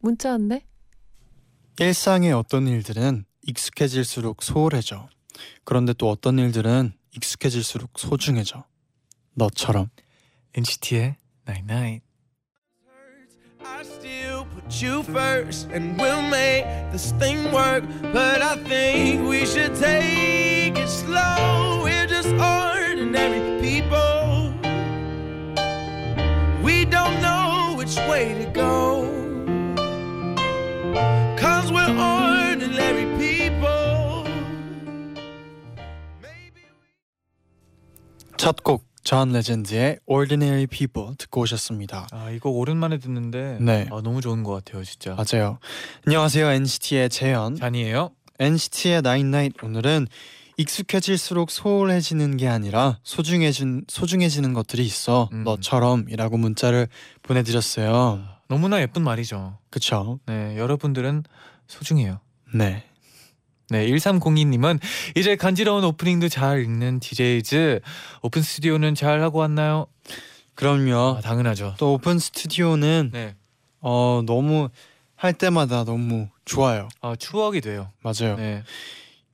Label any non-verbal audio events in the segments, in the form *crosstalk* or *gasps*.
문자 왔네. 일상의 어떤 일들은 익숙해질수록 소홀해져. 그런데 또 어떤 일들은 익숙해질수록 소중해져. 너처럼. NCT의 Night Night. I still put you first, and we'll make this thing work. But I think we should take it slow. We're just ordinary people. We don't know which way to go. 첫 곡 존 레전드의 Ordinary People 듣고 오셨습니다. 아 이거 오랜만에 듣는데 네. 아, 너무 좋은 것 같아요 진짜. 맞아요. 안녕하세요 NCT의 재현. 쟈니에요. NCT의 Night 오늘은 익숙해질수록 소홀해지는 게 아니라 소중해진 소중해지는 것들이 있어 음. 너처럼이라고 문자를 보내드렸어요. 너무나 예쁜 말이죠. 그쵸? 네 여러분들은 소중해요. 네. 네 1302님은 이제 간지러운 오프닝도 잘 읽는 DJ즈 오픈 스튜디오는 잘 하고 왔나요? 그럼요. 아, 당연하죠. 또 오픈 스튜디오는 네. 어 너무 할 때마다 너무 좋아요. 아 추억이 돼요. 맞아요. 네.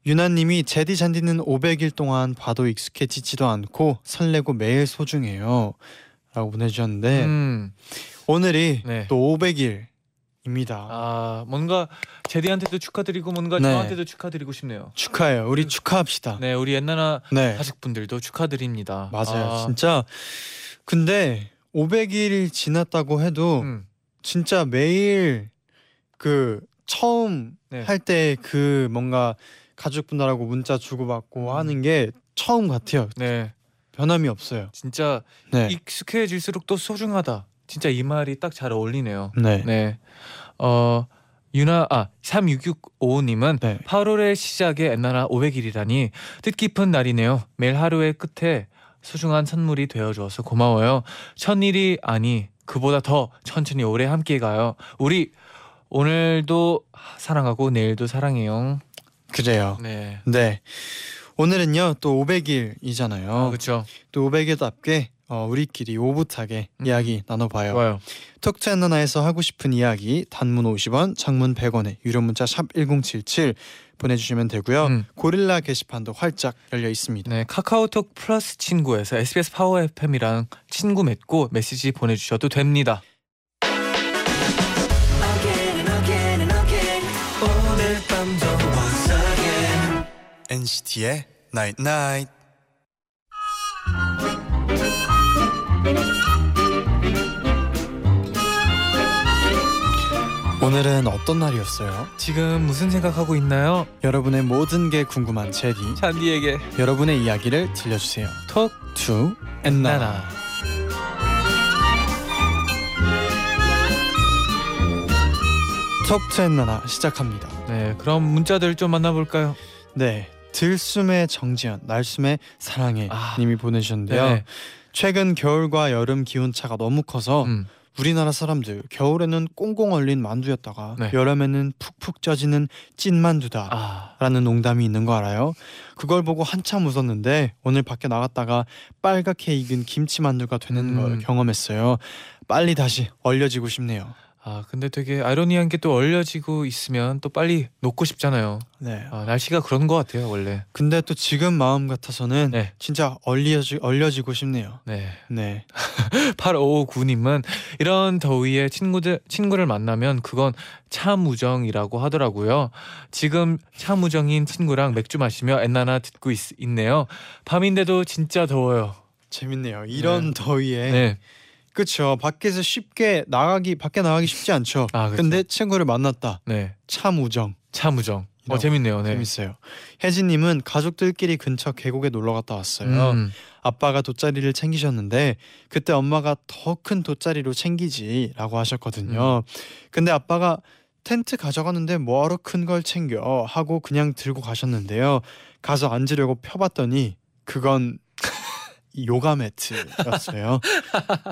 유나님이 제디 잔디는 500일 동안 봐도 익숙해지지도 않고 설레고 매일 소중해요. 라고 보내주셨는데 음. 오늘이 네. 또 500일 입니다. 아 뭔가 제디한테도 축하드리고 뭔가 네. 저한테도 축하드리고 싶네요. 축하해요. 우리 축하합시다. 네 우리 옛나나 네. 가족분들도 축하드립니다. 맞아요. 아, 진짜 근데 500일 지났다고 해도 음. 진짜 매일 그 처음 네. 할때 그 뭔가 가족분들하고 문자 주고받고 음. 하는 게 처음 같아요. 네 변함이 없어요. 진짜 네. 익숙해질수록 또 소중하다. 진짜 이 말이 딱 잘 어울리네요. 네. 네. 어 유나 아 3665님은 네. 8월의 시작에 엔나나 500일이라니 뜻깊은 날이네요. 매일 하루의 끝에 소중한 선물이 되어주어서 고마워요. 천일이 아니 그보다 더 천천히 오래 함께 가요. 우리 오늘도 사랑하고 내일도 사랑해요. 그래요. 네. 네. 오늘은요 또 500일이잖아요. 아 그렇죠. 또 500일답게 어, 우리끼리 오붓하게 음. 이야기 나눠봐요. 좋아요. Talk To 엔나나에서 하고 싶은 이야기 단문 50원, 장문 100원에 유료 문자 샵 #1077 보내주시면 되고요. 음. 고릴라 게시판도 활짝 열려 있습니다. 네, 카카오톡 플러스 친구에서 SBS 파워 FM이랑 친구 맺고 메시지 보내주셔도 됩니다. NCT의 Night Night. 오늘은 어떤 날이었어요? 지금 무슨 생각하고 있나요? 여러분의 모든 게 궁금한 제디. 잔디에게 여러분의 이야기를 들려주세요. Talk To 엔나나. 나나. 톡투 엔나나 시작합니다. 네, 그럼 문자들 좀 만나볼까요? 네. 들숨의 정지현, 날숨의 사랑해 아, 님이 보내주셨는데요. 네. 최근 겨울과 여름 기온 차가 너무 커서 음, 우리나라 사람들 겨울에는 꽁꽁 얼린 만두였다가 네. 여름에는 푹푹 쪄지는 찐 만두다 아, 라는 농담이 있는 거 알아요? 그걸 보고 한참 웃었는데 오늘 밖에 나갔다가 빨갛게 익은 김치 만두가 되는 음. 걸 경험했어요 빨리 다시 얼려지고 싶네요 아, 근데 되게 아이러니한 게 또 얼려지고 있으면 또 빨리 녹고 싶잖아요. 네. 아, 날씨가 그런 것 같아요, 원래. 근데 또 지금 마음 같아서는 네. 진짜 얼려지, 얼려지고 싶네요 네. 네 *laughs* 8559님은 이런 더위에 친구들 친구를 만나면 그건 참우정이라고 하더라고요. 지금 참우정인 친구랑 맥주 마시며 엔나나 듣고 있, 있네요. 밤인데도 진짜 더워요. 재밌네요 이런 더위에 네. 그쵸 밖에서 쉽게 나가기 밖에 나가기 쉽지 않죠 아, 그쵸. 근데 친구를 만났다 네. 참 우정 참 우정. 어 이런 재밌네요. 네. 재밌어요 혜진님은 가족들끼리 근처 계곡에 놀러 갔다 왔어요 음. 아빠가 돗자리를 챙기셨는데 그때 엄마가 더 큰 돗자리로 챙기지라고 하셨거든요. 근데 아빠가 텐트 가져갔는데 뭐하러 큰 걸 챙겨 하고 그냥 들고 가셨는데요. 가서 앉으려고 펴봤더니 그건 요가 매트였어요.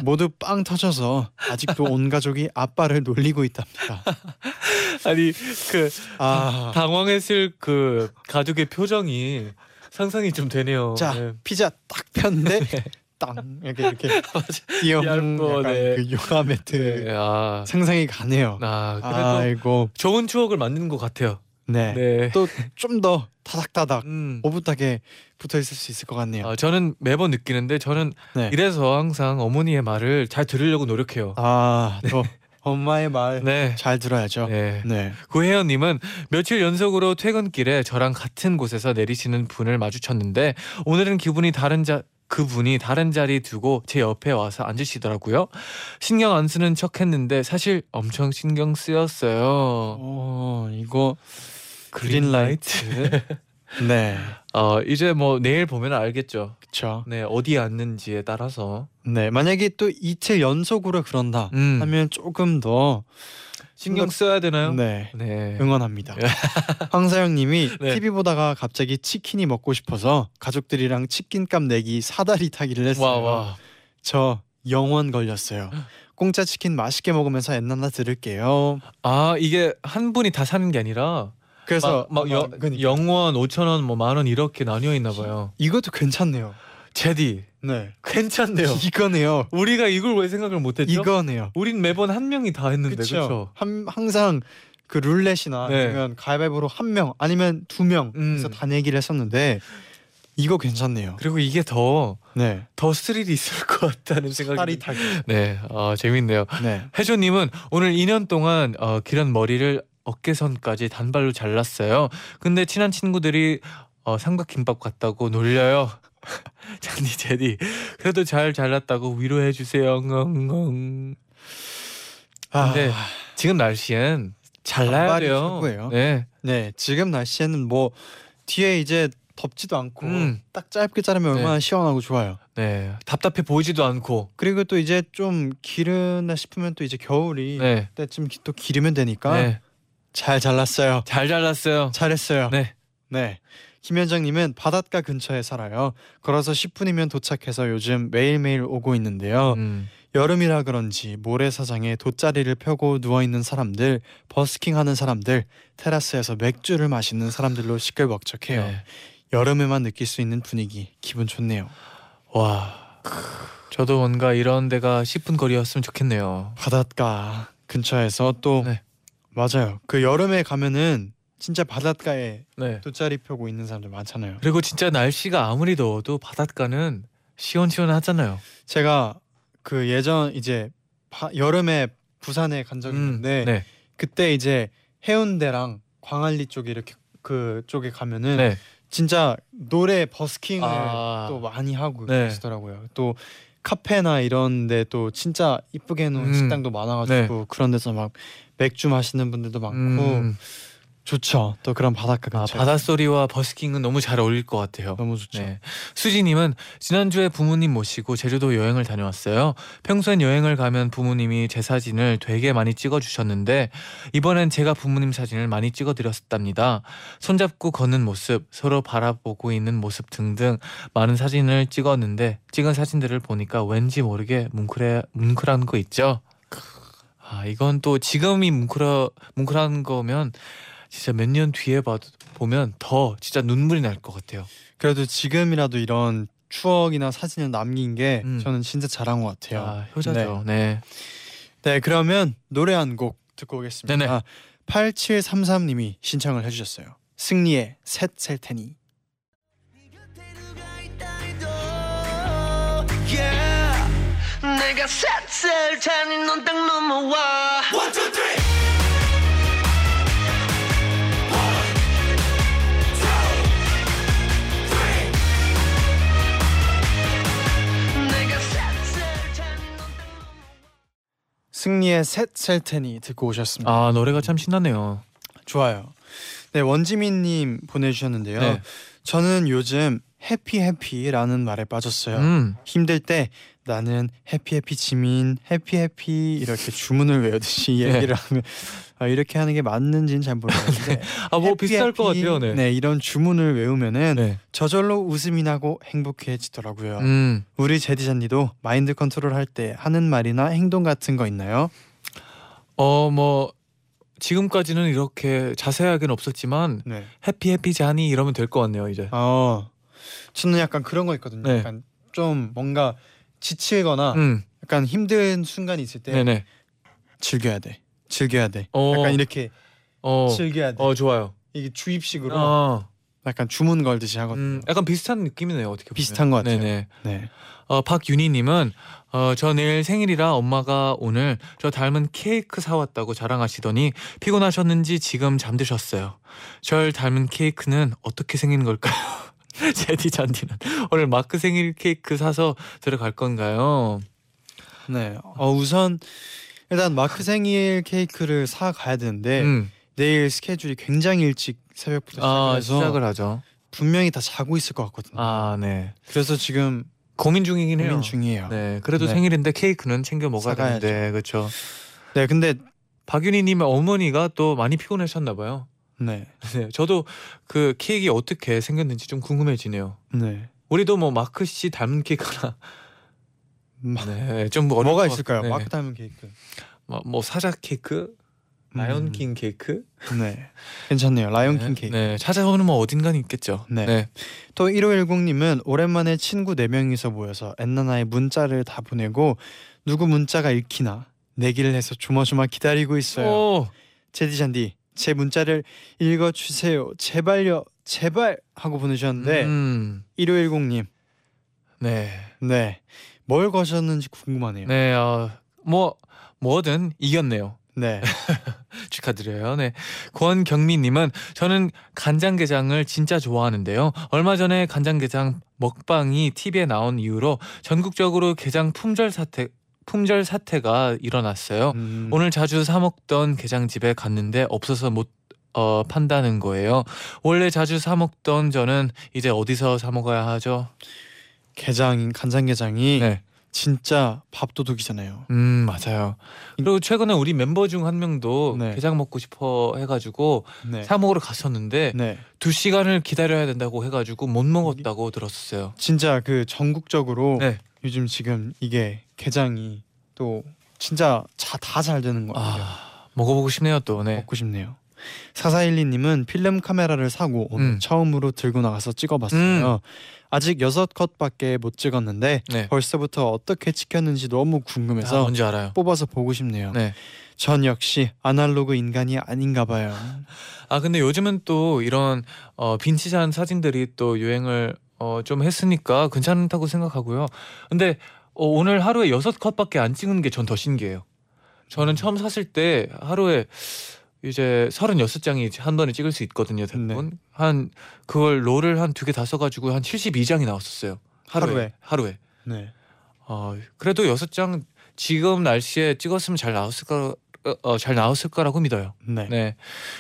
모두 빵 터져서 아직도 온 가족이 아빠를 놀리고 있답니다. 아니 그 아, 당황했을 그 가족의 표정이 상상이 좀 되네요. 자 네. 피자 딱 폈는데 *laughs* 땅 이렇게 이렇게 뛰어 얇고, 약간 네. 그 요가 매트 네, 아, 상상이 가네요. 아 그래도 아이고 좋은 추억을 만드는 것 같아요. 네. 네. 또 좀 더 타닥타닥 음. 오붓하게 붙어 있을 수 있을 것 같네요. 아, 저는 매번 느끼는데 저는 네. 이래서 항상 어머니의 말을 잘 들으려고 노력해요. 아, 또 엄마의 말잘 네. 들어야죠. 네. 네. 구혜연님은 며칠 연속으로 퇴근길에 저랑 같은 곳에서 내리시는 분을 마주쳤는데 오늘은 기분이 다른 자 그분이 다른 자리 두고 제 옆에 와서 앉으시더라고요. 신경 안 쓰는 척 했는데 사실 엄청 신경 쓰였어요. 어, 이거 그린라이트. 네. *laughs* 어 이제 뭐 내일 보면 알겠죠. 그렇죠. 네 어디에 앉는지에 따라서 네, 만약에 또 이틀 연속으로 그런다 음, 하면 조금 더 신경 써야 되나요? 네. 네. 응원합니다. *laughs* 황사영님이 네. TV 보다가 갑자기 치킨이 먹고 싶어서 가족들이랑 치킨값 내기 사다리 타기를 했어요. 와 와. 저 영원 걸렸어요. *gasps* 공짜 치킨 맛있게 먹으면서 엔나나 들을게요. 아 이게 한 분이 다 사는 게 아니라 그래서 막, 막 여, 그러니까. 영원 5천 원, 뭐 만 원 이렇게 나뉘어 있나 봐요. 이것도 괜찮네요. 제디 네. 괜찮네요. *laughs* 이거네요. 우리가 이걸 왜 생각을 못 했죠? 이거네요. 우린 매번 한 명이 다 했는데 그렇죠. 항상 그 룰렛이나 네. 아니면 가위바위보로 한 명 아니면 두 명에서 음. 다 내기를 했었는데 이거 괜찮네요. 그리고 이게 더더 네. 스릴이 있을 것 같다는 생각이. 타기. 네, 어, 재밌네요. 네. 혜조님은 오늘 2년 동안 어, 기른 머리를 어깨선까지 단발로 잘랐어요. 근데 친한 친구들이 어, 삼각김밥 같다고 놀려요. *laughs* 잔디 제디 그래도 잘 잘랐다고 위로해 주세요. 엉엉. 근데 아, 지금 날씨엔 잘라야 단발이 돼요. 최고예요. 네. 네. 지금 날씨에는 뭐 뒤에 이제 덥지도 않고 음. 딱 짧게 자르면 네. 얼마나 시원하고 좋아요. 네. 답답해 보이지도 않고. 그리고 또 이제 좀 기르나 싶으면 또 이제 겨울이 네. 때쯤 기- 또 기르면 되니까 네. 잘 잘랐어요. 잘 잘랐어요. 잘했어요. 네. 네. 김현정님은 바닷가 근처에 살아요. 걸어서 10분이면 도착해서 요즘 매일매일 오고 있는데요. 음. 여름이라 그런지 모래사장에 돗자리를 펴고 누워 있는 사람들, 버스킹하는 사람들, 테라스에서 맥주를 마시는 사람들로 시끌벅적해요. 네. 여름에만 느낄 수 있는 분위기, 기분 좋네요. 와. 저도 뭔가 이런 데가 10분 거리였으면 좋겠네요. 바닷가 근처에서 또 네. 맞아요. 그 여름에 가면은 진짜 바닷가에 네. 돗자리 펴고 있는 사람들 많잖아요. 그리고 진짜 날씨가 아무리 더워도 바닷가는 시원시원하잖아요. 제가 그 예전 이제 바- 여름에 부산에 간 적이 음, 있는데 네. 그때 이제 해운대랑 광안리 쪽에 이렇게 그 쪽에 가면은 네. 진짜 노래 버스킹을 아. 또 많이 하고 네. 계시더라고요. 또 카페나 이런데 또 진짜 이쁘게 해놓은 음. 식당도 많아가지고 그런 데서 막 맥주 마시는 분들도 많고 음. 좋죠. 또 그런 바닷가 아, 근처 바닷소리와 버스킹은 너무 잘 어울릴 것 같아요. 너무 좋죠. 네. 수지님은 지난주에 부모님 모시고 제주도 여행을 다녀왔어요. 평소엔 여행을 가면 부모님이 제 사진을 되게 많이 찍어주셨는데 이번엔 제가 부모님 사진을 많이 찍어드렸답니다. 손잡고 걷는 모습, 서로 바라보고 있는 모습 등등 많은 사진을 찍었는데 찍은 사진들을 보니까 왠지 모르게 뭉클해 뭉클한 거 있죠. 아 이건 또 지금이 뭉클어 뭉클한 거면 진짜 몇 년 뒤에 봐도 보면 더 진짜 눈물이 날 것 같아요. 그래도 지금이라도 이런 추억이나 사진을 남긴 게 음. 저는 진짜 잘한 것 같아요. 아, 효자죠. 네. 네. 네 그러면 노래 한 곡 듣고 오겠습니다. 네네. 8733님이 신청을 해주셨어요. 승리의 셋셀 테니. 네 내가 셋셀 테니 넌딱 넘어와. 1, 2, 3. 승리의 셋셀 테니 듣고 오셨습니다. 아 노래가 참 신나네요. 좋아요. 네, 원지민님 보내주셨는데요. 네. 저는 요즘 해피 해피라는 말에 빠졌어요. 음. 힘들 때 나는 해피 해피 지민 해피 해피 이렇게 주문을 외우듯이 네. 얘기를 하면 아, 이렇게 하는 게 맞는지는 잘 모르겠는데 *laughs* 아뭐 해피, 비슷할 것 같아요. 네. 네 이런 주문을 외우면은 네. 저절로 웃음이 나고 행복해지더라고요. 음. 우리 제디잔디도 마인드 컨트롤 할 때 하는 말이나 행동 같은 거 있나요? 어뭐 지금까지는 이렇게 자세하게는 없었지만 네. 해피 해피 자니 이러면 될 것 같네요 이제. 어 저는 약간 그런 거 있거든요. 네. 약간 좀 뭔가 지치거나 음. 약간 힘든 순간이 있을 때 네네. 즐겨야 돼. 즐겨야 돼. 어. 약간 이렇게 어. 즐겨야 돼. 어 좋아요. 이게 주입식으로 어. 약간 주문 걸듯이 하거든요. 음, 약간 비슷한 느낌이네요 어떻게 보면. 비슷한 것 같아요. 네네. 네. 어, 박윤희님은 어, 저 내일 생일이라 엄마가 오늘 저 닮은 케이크 사왔다고 자랑하시더니 피곤하셨는지 지금 잠드셨어요. 절 닮은 케이크는 어떻게 생긴 걸까요? *laughs* 제디 잔디는 오늘 마크 생일 케이크 사서 들어갈 건가요? 네. 어 우선 일단 마크 생일 케이크를 사 가야 되는데 음, 내일 스케줄이 굉장히 일찍 새벽부터 아, 시작해서 시작을 하죠. 분명히 다 자고 있을 것 같거든요. 아, 네. 그래서 지금 고민 중이긴 해요. 고민 중이에요. 네. 네, 그래도 네. 생일인데 케이크는 챙겨 먹어야 사가야죠. 되는데 그렇죠. 근데 박윤희님의 어머니가 또 많이 피곤하셨나 봐요. 네. 네, 저도 그 케이크 어떻게 생겼는지 좀 궁금해지네요. 네. 우리도 뭐 마크 씨 닮은 케이크나 마- 네, 좀 어려울 뭐가 것 있을까요? 같- 네. 마크 닮은 케이크. 뭐, 뭐 사자 케이크, 라이온킹 케이크, 음, 네. 괜찮네요. 라이온킹 네, 케이크. 네, 찾아보면 뭐 어딘가는 있겠죠. 네. 네. 또 1510님은 오랜만에 친구 4 명이서 모여서 엔나나의 문자를 다 보내고 누구 문자가 읽히나 내기를 해서 조마조마 기다리고 있어요. 오, 제디 잔디 제 문자를 읽어 주세요. 제발요. 제발 하고 보내주셨는데 음, 1510님 네, 네. 뭘 거셨는지 궁금하네요. 네, 어, 뭐 뭐든 이겼네요. 네. *laughs* 축하드려요. 네. 권경민님은 저는 간장게장을 진짜 좋아하는데요. 얼마 전에 간장게장 먹방이 TV에 나온 이후로 전국적으로 게장 품절 사태 품절 사태가 일어났어요. 음, 오늘 자주 사 먹던 게장집에 갔는데 없어서 못 어, 판다는 거예요. 원래 자주 사 먹던 저는 이제 어디서 사 먹어야 하죠? 게장인 간장게장이 네. 진짜 밥도둑이잖아요. 음 맞아요. 그리고 최근에 우리 멤버 중 한 명도 네. 게장 먹고 싶어 해가지고 네. 사 먹으러 갔었는데 네. 두 시간을 기다려야 된다고 해가지고 못 먹었다고 들었어요. 진짜 그 전국적으로 네. 요즘 지금 이게 게장이 또 진짜 다 잘 되는 거 같아요. 아 먹어보고 싶네요 또. 네. 먹고 싶네요. 4412님은 필름 카메라를 사고 오늘 음. 처음으로 들고 나가서 찍어봤어요. 아직 여섯 컷밖에 못 찍었는데 네. 벌써부터 어떻게 찍혔는지 너무 아, 궁금해서 뭔지 알아요. 뽑아서 보고 싶네요. 네. 전 역시 아날로그 인간이 아닌가 봐요. *laughs* 아 근데 요즘은 또 이런 어, 빈티지한 사진들이 또 유행을 어, 좀 했으니까 괜찮다고 생각하고요. 근데 어, 오늘 하루에 여섯 컷밖에 안 찍은 게 전 더 신기해요. 저는 처음 샀을 때 하루에 이제 36장이 한 번에 찍을 수 있거든요, 대부분. 네. 한 그걸 롤을 한 두 개 다 써 가지고 한 72장이 나왔었어요. 하루에. 하루에? 하루에. 네. 어, 그래도 여섯 장 지금 날씨에 찍었으면 잘 나왔을 거, 어, 어, 잘 나왔을 거라고 믿어요. 네. 네.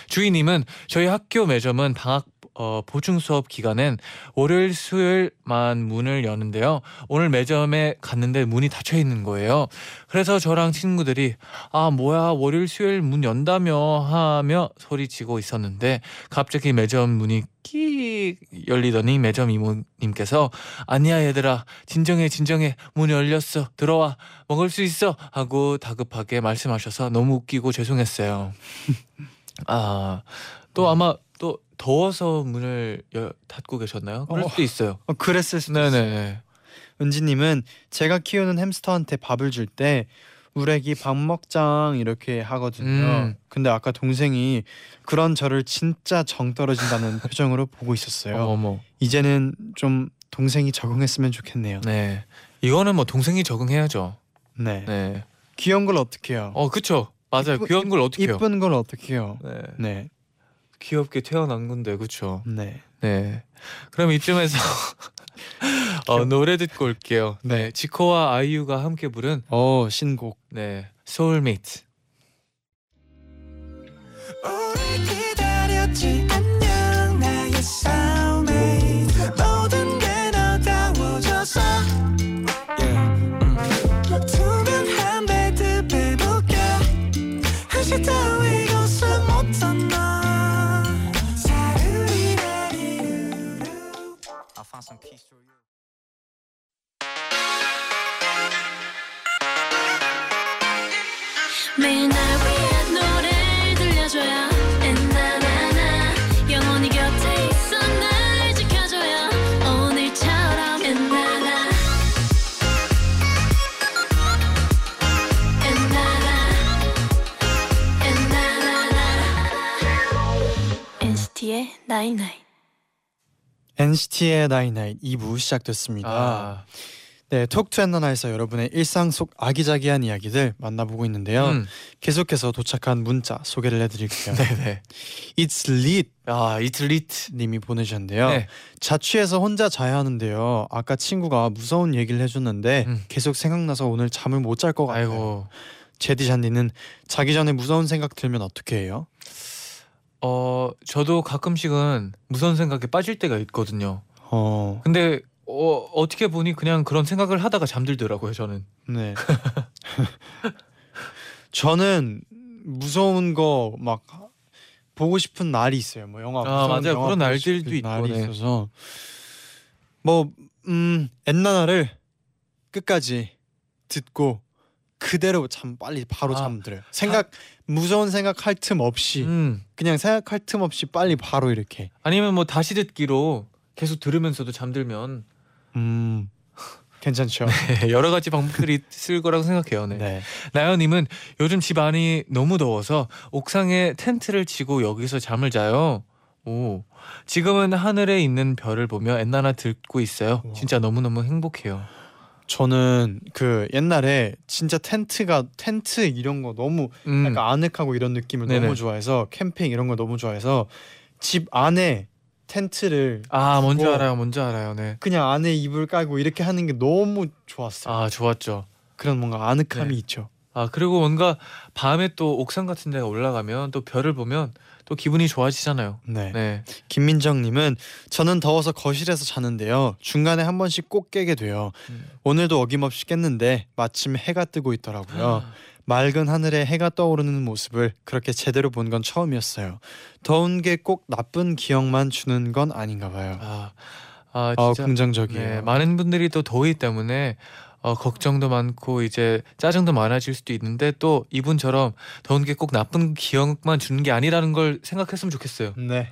주인님은 저희 학교 매점은 방학 어, 보충 수업 기간엔 월요일 수요일만 문을 여는데요. 오늘 매점에 갔는데 문이 닫혀 있는 거예요. 그래서 저랑 친구들이 아 뭐야 월요일 수요일 문 연다며 하며 소리치고 있었는데 갑자기 매점 문이 끼 열리더니 매점 이모님께서 아니야 얘들아 진정해 진정해 문 열렸어 들어와 먹을 수 있어 하고 다급하게 말씀하셔서 너무 웃기고 죄송했어요. *laughs* 아 또 아마 또 더워서 문을 여, 닫고 계셨나요? 그럴 어. 수도 있어요. 어, 그랬을 수도 있어요. 네네. 은지님은 제가 키우는 햄스터한테 밥을 줄 때 우레기 밥 먹장 이렇게 하거든요. 음. 근데 아까 동생이 그런 저를 진짜 정 떨어진다는 *laughs* 표정으로 보고 있었어요. 어머. 이제는 좀 동생이 적응했으면 좋겠네요. 네. 이거는 뭐 동생이 적응해야죠. 네. 네. 귀여운 걸 어떻게 해요? 어 그쵸. 맞아요. 이쁘- 귀여운 걸 어떻게 해요? 이쁜 걸 어떻게 해요? 네. 네. 귀엽게 태어난 건데 그쵸. 네. 네. 그럼 이쯤에서 *laughs* 어, 노래 듣고 올게요. 네. 지코와 아이유가 함께 부른 어, 신곡. 네. 소울메이트. NCT의 나이나잇 2부 시작됐습니다. 아, 네, Talk To 엔나나에서 여러분의 일상 속 아기자기한 이야기들 만나보고 있는데요. 음, 계속해서 도착한 문자 소개를 해드릴게요. *laughs* 네네. It's lit 아, it's lit. 님이 보내주셨는데요. 네. 자취해서 혼자 자야 하는데요. 아까 친구가 무서운 얘기를 해줬는데 음. 계속 생각나서 오늘 잠을 못 잘 것 같아요. 아이고. 제디 잔디는 자기 전에 무서운 생각 들면 어떻게 해요? 어, 저도 가끔씩은 무서운 생각에 빠질 때가 있거든요. 어, 근데 어, 어떻게 보니 그냥 그런 생각을 하다가 잠들더라고요, 저는. 네. 저는 무서운 거 막 보고 싶은 날이 있어요. 뭐 영화 아, 맞아요. 영화 그런 날들도 있고, 날이 네. 있어서 뭐음 엔나나를 끝까지 듣고 그대로 잠 빨리 바로 아, 잠들어요. 생각 무서운 생각 할 틈 없이 음. 그냥 생각할 틈 없이 빨리 바로 이렇게 아니면 뭐 다시 듣기로 계속 들으면서도 잠들면 음 괜찮죠. *laughs* 여러 가지 방법들이 있을 거라고 생각해요. 네. 네. 나연님은 요즘 집 안이 너무 더워서 옥상에 텐트를 치고 여기서 잠을 자요. 오, 지금은 하늘에 있는 별을 보며 엔나나 듣고 있어요. 우와. 진짜 너무 너무 행복해요. 저는 그 옛날에 진짜 텐트가 텐트 이런 거 너무 음, 약간 아늑하고 이런 느낌을 네네. 너무 좋아해서 캠핑 이런 거 너무 좋아해서 집 안에 텐트를 아, 뭔지 알아요, 뭔지 알아요. 네. 그냥 안에 이불 깔고 이렇게 하는 게 너무 좋았어요. 아, 좋았죠. 그런 뭔가 아늑함이 네. 있죠. 아, 그리고 뭔가 밤에 또 옥상 같은 데 올라가면 또 별을 보면 또 기분이 좋아지잖아요. 네. 네. 김민정님은 저는 더워서 거실에서 자는데요. 중간에 한 번씩 꼭 깨게 돼요. 음. 오늘도 어김없이 깼는데 마침 해가 뜨고 있더라고요. 맑은 하늘에 해가 떠오르는 모습을 그렇게 제대로 본 건 처음이었어요. 더운 게 꼭 나쁜 기억만 주는 건 아닌가 봐요. 아, 아, 아, 진짜 긍정적이에요. 네, 많은 분들이 또 더위 때문에 어, 걱정도 많고 이제 짜증도 많아질 수도 있는데 또 이분처럼 더운 게 꼭 나쁜 기억만 주는 게 아니라는 걸 생각했으면 좋겠어요. 네.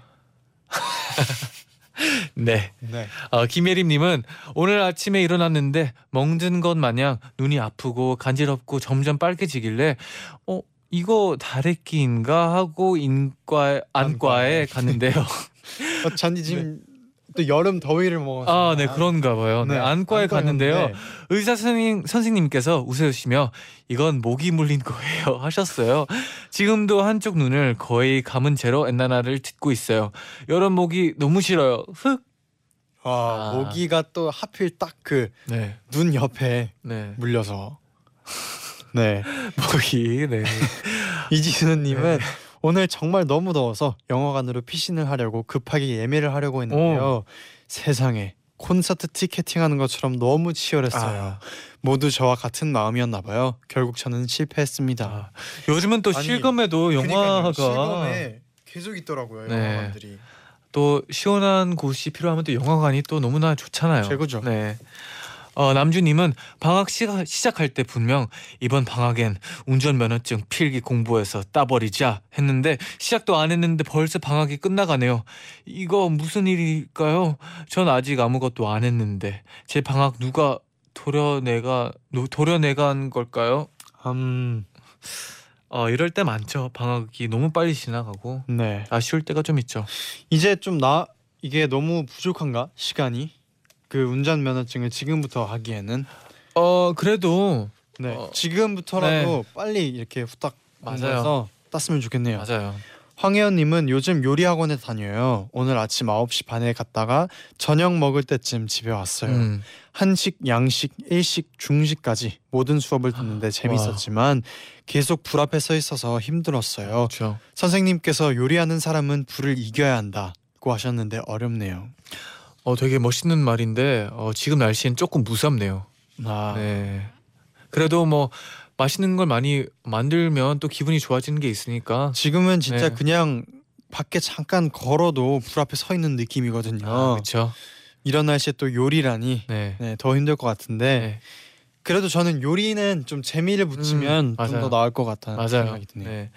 *laughs* 네. 네. 어, 김예림님은 오늘 아침에 일어났는데 멍든 것 마냥 눈이 아프고 간지럽고 점점 빨개지길래 어 이거 다래끼인가 하고 인과 안과에. 갔는데요. *laughs* 어, 잔디 지금 또 여름 더위를 먹어서 아, 네 그런가 봐요. 네, 안과에 갔는데요. 의사 선생님 선생님께서 웃으시며 이건 모기 물린 거예요 *laughs* 하셨어요. 지금도 한쪽 눈을 거의 감은 채로 엔나나를 듣고 있어요. 여름 모기 너무 싫어요. 흑. 아, 아. 모기가 또 하필 딱 그 눈 네, 옆에 네. 물려서 네 *laughs* 모기. 네. *laughs* 이지수님은 오늘 정말 너무 더워서 영화관으로 피신을 하려고 급하게 예매를 하려고 했는데요. 세상에 콘서트 티켓팅하는 것처럼 너무 치열했어요. 아. 모두 저와 같은 마음이었나 봐요. 결국 저는 실패했습니다. 아, 요즘은 또 아니, 실검에도 영화가 계속 있더라고요. 네. 영화관들이. 또 시원한 곳이 필요하면 또 영화관이 또 너무나 좋잖아요. 최고죠. 네. 어, 남주님은 방학 시, 시작할 때 분명 이번 방학엔 운전면허증 필기 공부해서 따버리자 했는데 시작도 안 했는데 벌써 방학이 끝나가네요. 이거 무슨 일일까요? 전 아직 아무것도 안 했는데 제 방학 누가 도려내가 노- 도려내간 걸까요? 음, 어, 이럴 때 많죠. 방학이 너무 빨리 지나가고 네. 아쉬울 때가 좀 있죠. 이제 좀 나 이게 너무 부족한가 시간이 그 운전 면허증을 지금부터 하기에는 어, 그래도 네 어, 지금부터라도 빨리 이렇게 후딱 맞아요. 공부해서 땄으면 좋겠네요. 맞아요. 황혜연님은 요즘 요리 학원에 다녀요. 오늘 아침 9시 반에 갔다가 저녁 먹을 때쯤 집에 왔어요. 음. 한식, 양식, 일식, 중식까지 모든 수업을 듣는데 재밌었지만 계속 불 앞에 서 있어서 힘들었어요. 그렇죠. 선생님께서 요리하는 사람은 불을 이겨야 한다고 하셨는데 어렵네요. 어 되게 멋있는 말인데 어, 지금 날씨엔 조금 무섭네요. 아, 네. 그래도 뭐 맛있는 걸 많이 만들면 또 기분이 좋아지는 게 있으니까. 지금은 진짜 네. 그냥 밖에 잠깐 걸어도 불 앞에 서 있는 느낌이거든요. 아, 그렇죠. 이런 날씨에 또 요리라니 네. 네, 더 힘들 것 같은데 네. 그래도 저는 요리는 좀 재미를 붙이면 음, 좀 맞아요. 더 나을 것 같다는 맞아요. 생각이 드네요.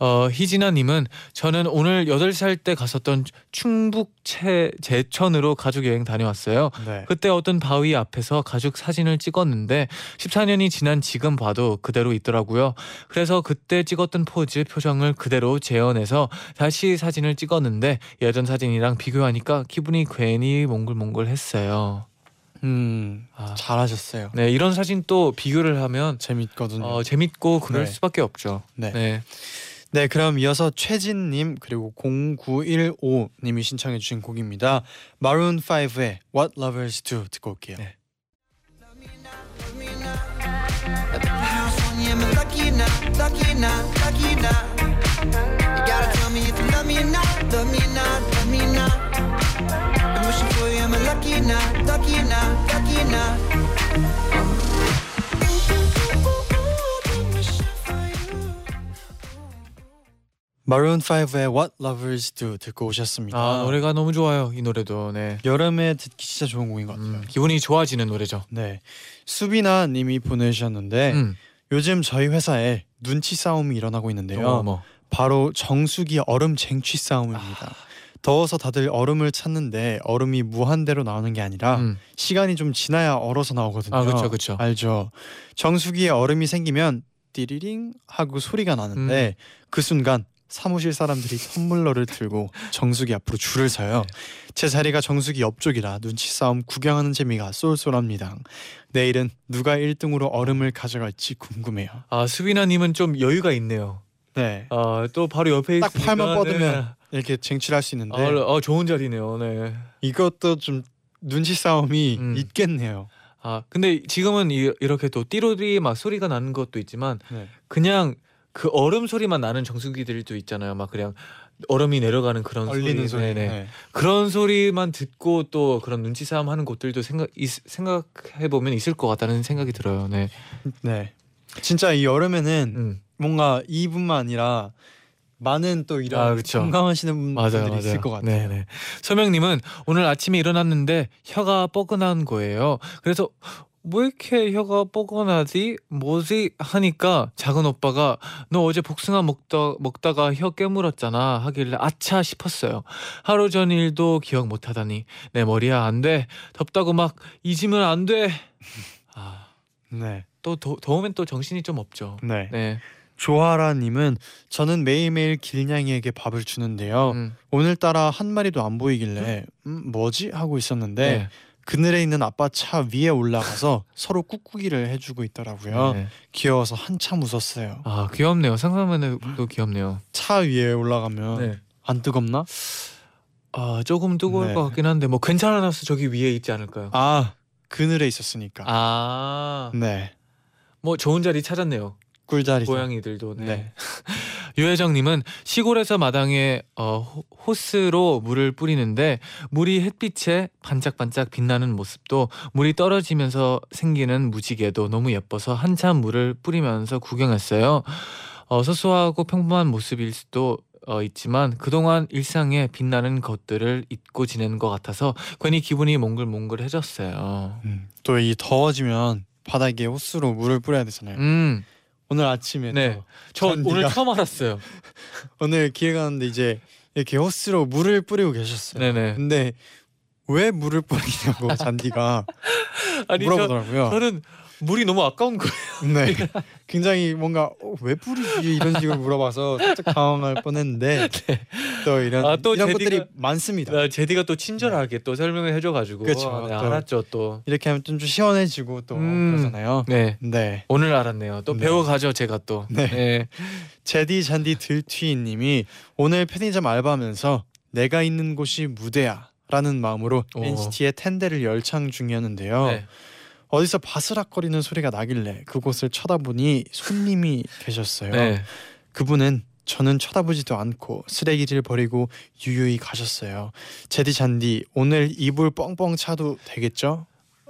네. 어, 희진아님은 저는 오늘 8살 때 갔었던 충북 체, 제천으로 가족 여행 다녀왔어요. 네. 그때 어떤 바위 앞에서 가족 사진을 찍었는데 14년이 지난 지금 봐도 그대로 있더라고요. 그래서 그때 찍었던 포즈, 표정을 그대로 재현해서 다시 사진을 찍었는데 예전 사진이랑 비교하니까 기분이 괜히 몽글몽글했어요. 음, 아, 잘하셨어요. 네, 이런 사진 또 비교를 하면 재밌거든요. 어, 재밌고 그럴 네. 수밖에 없죠. 네. 네. 네, 그럼 이어서 최진님 그리고 0915님이 신청해주신 곡입니다. 마룬 5의 What Lovers Do 듣고 올게요. 네. I'm wishing for you, am I lucky or not? Lucky or not? Lucky or not? 마룬 5의 What Lovers Do 듣고 오셨습니다. 아, 노래가 너무 좋아요. 이 노래도. 네. 여름에 듣기 진짜 좋은 곡인 것 같아요. 음, 기분이 좋아지는 노래죠. 네, 수비나 님이 보내주셨는데 음. 요즘 저희 회사에 눈치 싸움이 일어나고 있는데요. 어머. 바로 정수기 얼음 쟁취 싸움입니다. 더워서 다들 얼음을 찾는데 얼음이 무한대로 나오는 게 아니라 음. 시간이 좀 지나야 얼어서 나오거든요. 아, 그쵸, 그쵸. 알죠. 정수기에 얼음이 생기면 띠리링 하고 소리가 나는데 음. 그 순간 사무실 사람들이 텀블러를 들고 정수기 앞으로 줄을 서요. 네. 제 자리가 정수기 옆쪽이라 눈치 싸움 구경하는 재미가 쏠쏠합니다. 내일은 누가 1등으로 얼음을 가져갈지 궁금해요. 아, 수빈아 님은 좀 여유가 있네요. 네. 아, 또 바로 옆에 딱 있으니까, 팔만 뻗으면 네. 이렇게 쟁취할 수 있는데 아, 어, 좋은 자리네요. 네. 이것도 좀 눈치 싸움이 음. 있겠네요. 아, 근데 지금은 이, 이렇게 또 띠로리 막 소리가 나는 것도 있지만 네. 그냥 그 얼음 소리만 나는 정수기들도 있잖아요. 막 그냥 얼음이 내려가는 그런 얼리는 소리. 네네. 네. 그런 소리만 듣고 또 그런 눈치 싸움 하는 곳들도 생각 생각해 보면 있을 것 같다는 생각이 들어요. 네. 네. 진짜 이 여름에는 음. 뭔가 이분만 아니라 많은 또 이런 아, 그쵸. 건강하시는 맞아요, 분들이 맞아요. 있을 것 같아요. 네네. 서명님은 오늘 아침에 일어났는데 혀가 뻐근한 거예요. 그래서 왜 이렇게 혀가 뻐근하지? 뭐지? 하니까 작은 오빠가 너 어제 복숭아 먹다 먹다가 혀 깨물었잖아 하길래 아차 싶었어요. 하루 전 일도 기억 못하다니 내 머리야 안 돼. 덥다고 막 잊으면 안 돼. 아, 네. 또 더, 더우면 또 정신이 좀 없죠. 네. 네. 조아라님은 저는 매일매일 길냥이에게 밥을 주는데요. 음, 오늘따라 한 마리도 안 보이길래 음, 뭐지 하고 있었는데 네. 그늘에 있는 아빠 차 위에 올라가서 *laughs* 서로 꾹꾹이를 해주고 있더라고요. 네. 귀여워서 한참 웃었어요. 아 귀엽네요. 상상만 해도 귀엽네요. 차 위에 올라가면 네. 안 뜨겁나? 아 조금 뜨거울 네. 것 같긴 한데 뭐 괜찮아서 저기 위에 있지 않을까요? 아 그늘에 있었으니까. 아, 네. 뭐 좋은 자리 찾았네요. 꿀자리죠. 고양이들도. 네. *laughs* 네. 유혜정님은 시골에서 마당에 어, 호- 호스로 물을 뿌리는데 물이 햇빛에 반짝반짝 빛나는 모습도 물이 떨어지면서 생기는 무지개도 너무 예뻐서 한참 물을 뿌리면서 구경했어요. 어, 소소하고 평범한 모습일 수도 어, 있지만 그동안 일상에 빛나는 것들을 잊고 지내는 것 같아서 괜히 기분이 몽글몽글해졌어요. 음, 또이 더워지면 바닥에 호스로 물을 뿌려야 되잖아요. 음, 오늘 아침에 네. 또저 잔디가- 오늘 *laughs* 처음 알았어요. *laughs* 오늘 기회가 왔는데 이제 이렇게 호스로 물을 뿌리고 계셨어요. 네네. 근데 왜 물을 뿌리냐고 잔디가 *laughs* 아니 저, 물어보더라고요. 저는 물이 너무 아까운 거예요. *laughs* 네, 굉장히 뭔가 어, 왜 뿌리지 이런 식으로 물어봐서 살짝 당황할 뻔했는데 *laughs* 또 이런 아, 또 이런 제디가- 것들이 많습니다. 아, 제디가 또 친절하게 또 설명을 해줘가지고 그쵸. 네, 또- 알았죠 또. 이렇게 하면 좀, 좀 시원해지고 또 음. 그러잖아요. 네 네. 오늘 알았네요. 또 네. 배워가죠 제가 또. 네. 제디 잔디 들튀님이 오늘 편의점 알바하면서 내가 있는 곳이 무대야라는 마음으로 오. NCT의 텐데를 열창 중이었는데요. 네. 어디서 바스락거리는 소리가 나길래 그곳을 쳐다보니 손님이 계셨어요. 네. 그분은 저는 쳐다보지도 않고 쓰레기를 버리고 유유히 가셨어요. 제디 잔디 오늘 이불 뻥뻥 차도 되겠죠?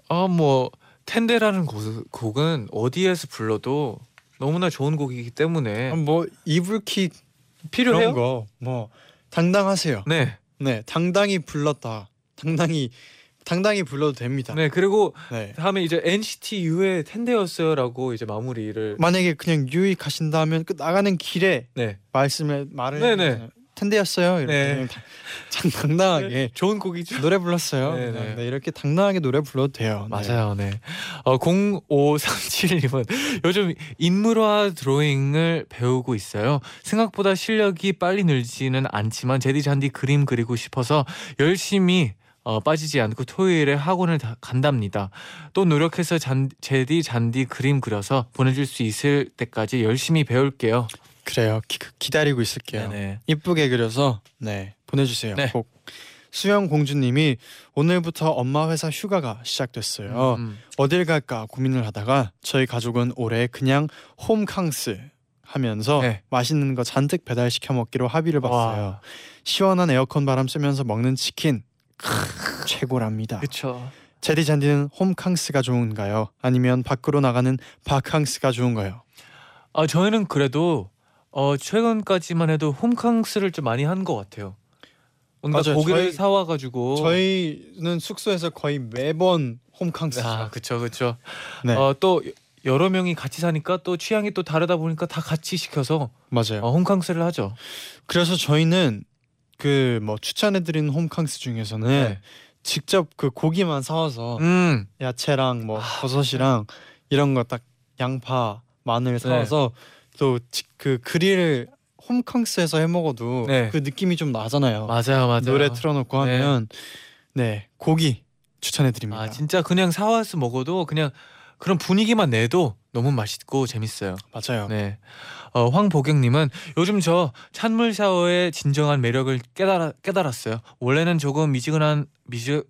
아뭐 텐데라는 곡, 곡은 어디에서 불러도 너무나 좋은 곡이기 때문에 뭐 이불킥 필요해요. 그런 거뭐 당당하세요. 네. 네, 당당히 불렀다. 당당히 당당히 불러도 됩니다. 네 그리고 네. 다음에 이제 NCT U의 텐데였어요라고 이제 마무리를 만약에 그냥 유이 가신다면 그 나가는 길에 네 말씀을 말을 네네. 해주세요. 텐데였어요. 이렇게 네. 그냥 다- 참 당당하게 좋은 곡이죠. 노래 불렀어요. 네, 그냥 네. 네, 이렇게 당당하게 노래 불러도 돼요. 네. 맞아요, 네. 어, 0537님은 *laughs* 요즘 인물화 드로잉을 배우고 있어요. 생각보다 실력이 빨리 늘지는 않지만 제디 잔디 그림 그리고 싶어서 열심히 어, 빠지지 않고 토요일에 학원을 다- 간답니다. 또 노력해서 잔, 제디 잔디 그림 그려서 보내줄 수 있을 때까지 열심히 배울게요. 그래요. 기, 기다리고 있을게요. 네네. 이쁘게 그려서 네 보내주세요. 네. 꼭 수영 공주님이 오늘부터 엄마 회사 휴가가 시작됐어요. 음, 어딜 갈까 고민을 하다가 저희 가족은 올해 그냥 홈캉스 하면서 네. 맛있는 거 잔뜩 배달 시켜 먹기로 합의를 봤어요. 와. 시원한 에어컨 바람 쐬면서 먹는 치킨 크, 최고랍니다. 그쵸. 제디 잔디는 홈캉스가 좋은가요? 아니면 밖으로 나가는 바캉스가 좋은가요? 아 저희는 그래도 어 최근까지만 해도 홈캉스를 좀 많이 한 것 같아요. 뭔가 맞아요. 고기를 저희- 사와가지고 저희는 숙소에서 거의 매번 홈캉스. 아 그쵸 그쵸. 네 어 또 여러 명이 같이 사니까 또 취향이 또 다르다 보니까 다 같이 시켜서 맞아요. 어, 홈캉스를 하죠. 그래서 저희는 그 뭐 추천해드리는 홈캉스 중에서는 네. 직접 그 고기만 사와서 음 야채랑 뭐 아, 버섯이랑 이런 거 딱 양파, 마늘 사와서 또그 그릴을 홈캉스에서 해 먹어도 네. 그 느낌이 좀 나잖아요. 맞아요 맞아요. 노래 틀어놓고 네. 하면 네 고기 추천해드립니다. 아 진짜 그냥 사와서 먹어도 그냥 그런 분위기만 내도 너무 맛있고 재밌어요. 맞아요. 네. 어, 황보경님은 요즘 저 찬물 샤워의 진정한 매력을 깨달아, 깨달았어요. 원래는 조금 미지근한 미지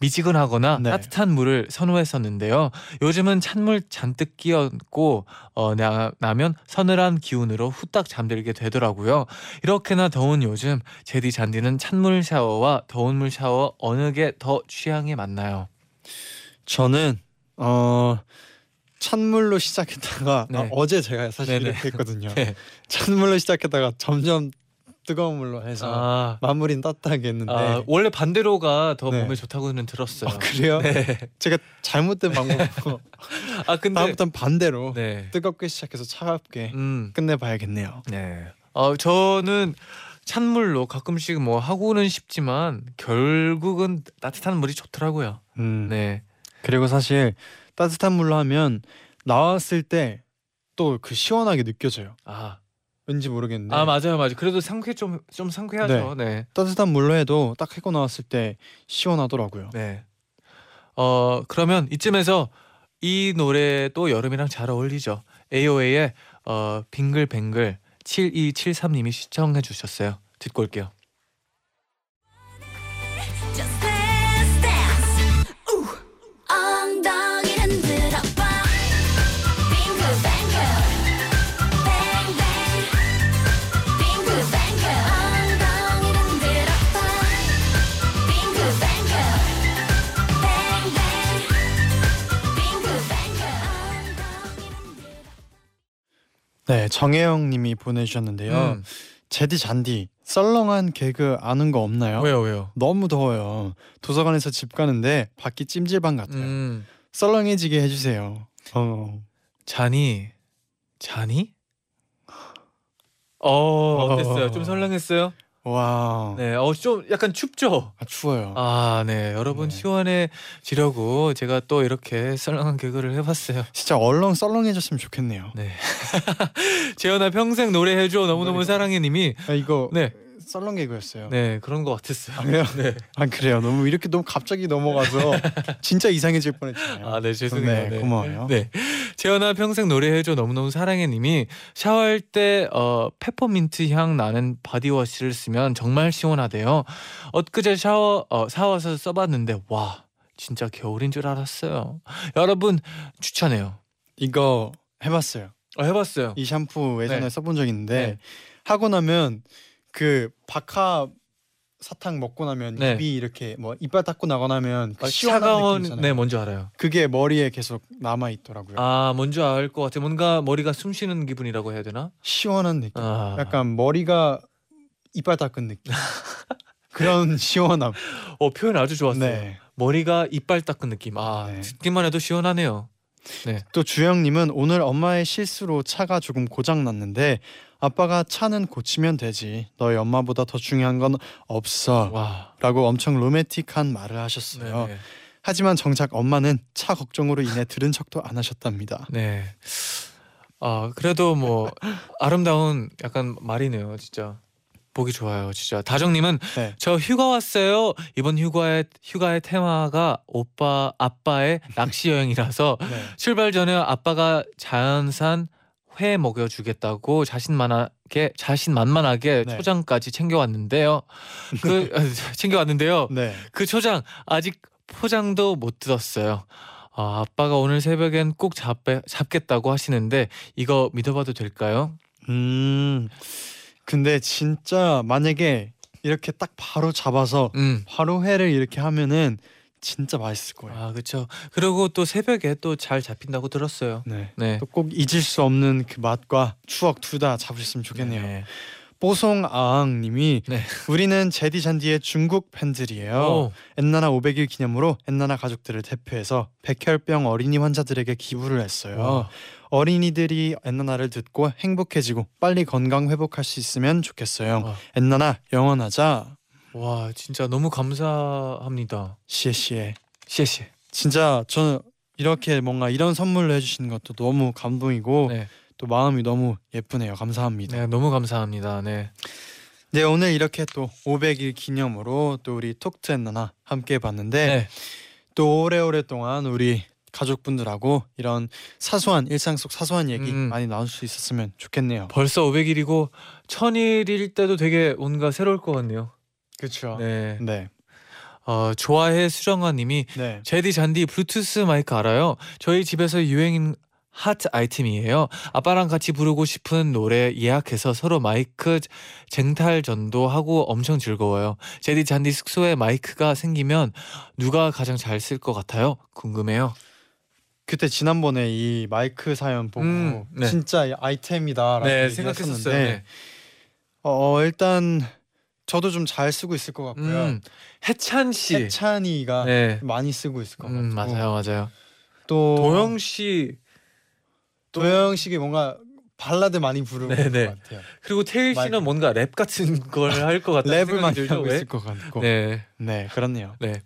미지근하거나 네. 따뜻한 물을 선호했었는데요. 요즘은 찬물 잔뜩 끼얹고 어, 나, 나면 서늘한 기운으로 후딱 잠들게 되더라고요. 이렇게나 더운 요즘 제디 잔디는 찬물 샤워와 더운 물 샤워 어느 게 더 취향에 맞나요? 저는 어 찬물로 시작했다가 네. 아, 어제 제가 사실 네네. 이렇게 했거든요. 네. 찬물로 시작했다가 점점 뜨거운 물로 해서 아, 마무리는 따뜻하게 했는데 아, 원래 반대로가 더 네. 몸에 좋다고는 들었어요. 아, 그래요? 네. 제가 잘못된 방법으로 *laughs* 아 근데 다음부터는 반대로 네. 뜨겁게 시작해서 차갑게 음. 끝내봐야겠네요. 네. 어 저는 찬물로 가끔씩 뭐 하고는 싶지만 결국은 따뜻한 물이 좋더라고요. 음. 네. 그리고 사실 따뜻한 물로 하면 나왔을 때 또 그 시원하게 느껴져요. 아, 왠지 모르겠는데 아 맞아요, 맞아요. 그래도 상쾌 좀 좀 상쾌하죠. 네. 따뜻한 물로 해도 딱 해고 나왔을 때 시원하더라고요. 네. 어 그러면 이쯤에서 이 노래도 여름이랑 잘 어울리죠. AOA의 어 빙글뱅글 7273님이 시청해 주셨어요. 듣고 올게요. 네, 정혜영 님이 보내주셨는데요. 음, 제디 잔디 썰렁한 개그 아는 거 없나요? 왜요, 왜요? 너무 더워요. 도서관에서 집 가는데 밖이 찜질방 같아요. 음, 썰렁해지게 해주세요. 어, 잔이 잔이? 어 어땠어요? 좀 설렁했어요? 와, 네, 어 좀 약간 춥죠. 아, 추워요. 아, 네, 여러분 네. 시원해지려고 제가 또 이렇게 썰렁한 개그를 해봤어요. 진짜 얼렁 썰렁해졌으면 좋겠네요. 네, *laughs* 재현아 평생 노래해줘 너무너무 사랑해님이 아, 이거 네, 썰렁 개그였어요. 네 그런 것 같았어요. 아, 그래요? *laughs* 네, 아 그래요. 너무 이렇게 너무 갑자기 넘어가서 *laughs* 진짜 이상해질 뻔했잖아요. 아, 네 죄송해요. 네, 고마워요. 네, 재현아 평생 노래해줘 너무너무 사랑해님이 샤워할 때 어, 페퍼민트 향 나는 body wash를 쓰면 정말 시원하대요. 엊그제 샤워 어, 사와서 써봤는데 와 진짜 겨울인 줄 알았어요. 여러분 추천해요. 이거 해봤어요. 어, 해봤어요. 이 샴푸 예전에 네. 써본 적 있는데 네. 하고 나면 그 박하 사탕 먹고 나면 네. 입이 이렇게 뭐 이빨 닦고 나거나 하면 그 아, 시원한 차가운 느낌. 네 뭔지 알아요. 그게 머리에 계속 남아 있더라고요. 아 뭔지 알 것 같아. 뭔가 머리가 숨 쉬는 기분이라고 해야 되나? 시원한 느낌. 아 약간 머리가 이빨 닦은 느낌. *laughs* 그런 시원함. 어 표현 아주 좋았어요. 네. 머리가 이빨 닦은 느낌. 아 네. 듣기만 해도 시원하네요. 또 주영님은 오늘 엄마의 실수로 차가 조금 고장 났는데 아빠가 차는 고치면 되지. 너희 엄마보다 더 중요한 건 없어. 와. 라고 엄청 로맨틱한 말을 하셨어요. 네. 하지만 정작 엄마는 차 걱정으로 인해 들은 척도 안 하셨답니다. 네. 아 그래도 뭐 아름다운 약간 말이네요, 진짜. 보기 좋아요, 진짜. 다정님은 네. 저 휴가 왔어요. 이번 휴가의 휴가의 테마가 오빠 아빠의 *laughs* 낚시 여행이라서 네. 출발 전에 아빠가 자연산 회 먹여주겠다고 자신만하게 자신만만하게 네. 초장까지 챙겨왔는데요. 그 *laughs* 챙겨왔는데요. 네. 그 초장 아직 포장도 못 뜯었어요. 아, 아빠가 오늘 새벽엔 꼭 잡, 잡겠다고 하시는데 이거 믿어봐도 될까요? 음. 근데 진짜 만약에 이렇게 딱 바로 잡아서 음. 바로 회를 이렇게 하면은 진짜 맛있을 거예요. 아 그렇죠. 그리고 또 새벽에 또 잘 잡힌다고 들었어요. 네. 네. 또 꼭 잊을 수 없는 그 맛과 추억 둘 다 잡으셨으면 좋겠네요. 네. 뽀송아앙님이 네. 우리는 제디 잔디의 중국 팬들이에요. 오, 엔나나 500일 기념으로 엔나나 가족들을 대표해서 백혈병 어린이 환자들에게 기부를 했어요. 와. 어린이들이 엔나나를 듣고 행복해지고 빨리 건강 회복할 수 있으면 좋겠어요. 와. 엔나나 영원하자. 와 진짜 너무 감사합니다. 시에시에. 시에시. 진짜 저는 이렇게 뭔가 이런 선물을 해주시는 것도 너무 감동이고 네. 또 마음이 너무 예쁘네요. 감사합니다. 네 너무 감사합니다. 네. 네 오늘 이렇게 또 500일 기념으로 또 우리 톡트 엔나나 함께 봤는데 네. 또 오래오래 동안 우리 가족분들하고 이런 사소한 일상 속 사소한 얘기 음. 많이 나눌 수 있었으면 좋겠네요. 벌써 500일이고 1000일일 때도 되게 뭔가 새로울 것 같네요. 그렇죠. 네. 네. 어, 좋아해 수정아님이 네. 제디 잔디 블루투스 마이크 알아요? 저희 집에서 유행인 핫 아이템이에요. 아빠랑 같이 부르고 싶은 노래 예약해서 서로 마이크 쟁탈 전도 하고 엄청 즐거워요. 제디 잔디 숙소에 마이크가 생기면 누가 가장 잘 쓸 것 같아요? 궁금해요. 그때 지난번에 이 마이크 사연 보고 음, 네. 진짜 이 아이템이다라고 네, 생각했었어요. 네. 어 일단 저도 좀 잘 쓰고 있을 것 같고요. 음, 해찬 씨. 해찬이가 네. 많이 쓰고 있을 것 같고 음, 맞아요, 맞아요. 또 도영 씨 도영 씨가 뭔가 발라드 많이 부르는 네, 네. 것 같아요. 그리고 태일 씨는 마이크. 뭔가 랩 같은 걸 할 것 같아요. 랩을 많이 하고 있을 것 같고 네, 네, 그렇네요. 네.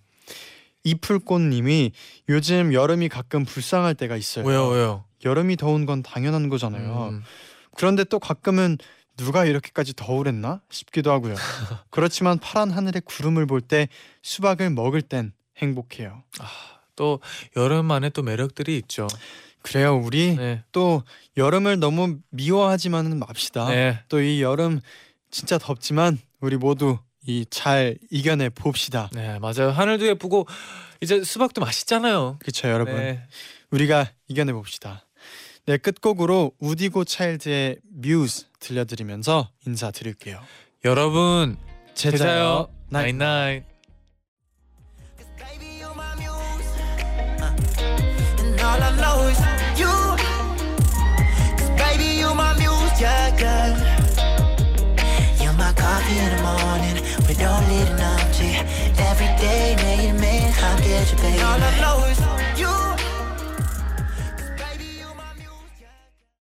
이풀꽃님이 요즘 여름이 가끔 불쌍할 때가 있어요. 왜요, 왜요? 여름이 더운 건 당연한 거잖아요. 음, 그런데 또 가끔은 누가 이렇게까지 더우랬나 싶기도 하고요. *laughs* 그렇지만 파란 하늘에 구름을 볼 때 수박을 먹을 땐 행복해요. 또 여름만의 또 매력들이 있죠. 그래요, 우리 네, 또 여름을 너무 미워하지만은 맙시다. 네, 또이 여름 진짜 덥지만 우리 모두 이 잘 이겨내 봅시다. 네, 맞아요. 하늘도 예쁘고 이제 수박도 맛있잖아요. 그렇죠, 여러분. 네, 우리가 이겨내 봅시다. 네, 끝곡으로 우디고 차일드의 뮤즈 들려드리면서 인사드릴게요. 여러분 제자요. 제자요 나잇. 나잇 나잇. Don't need an empty. Every day, 매일매일 함께 해줘, baby. All I know is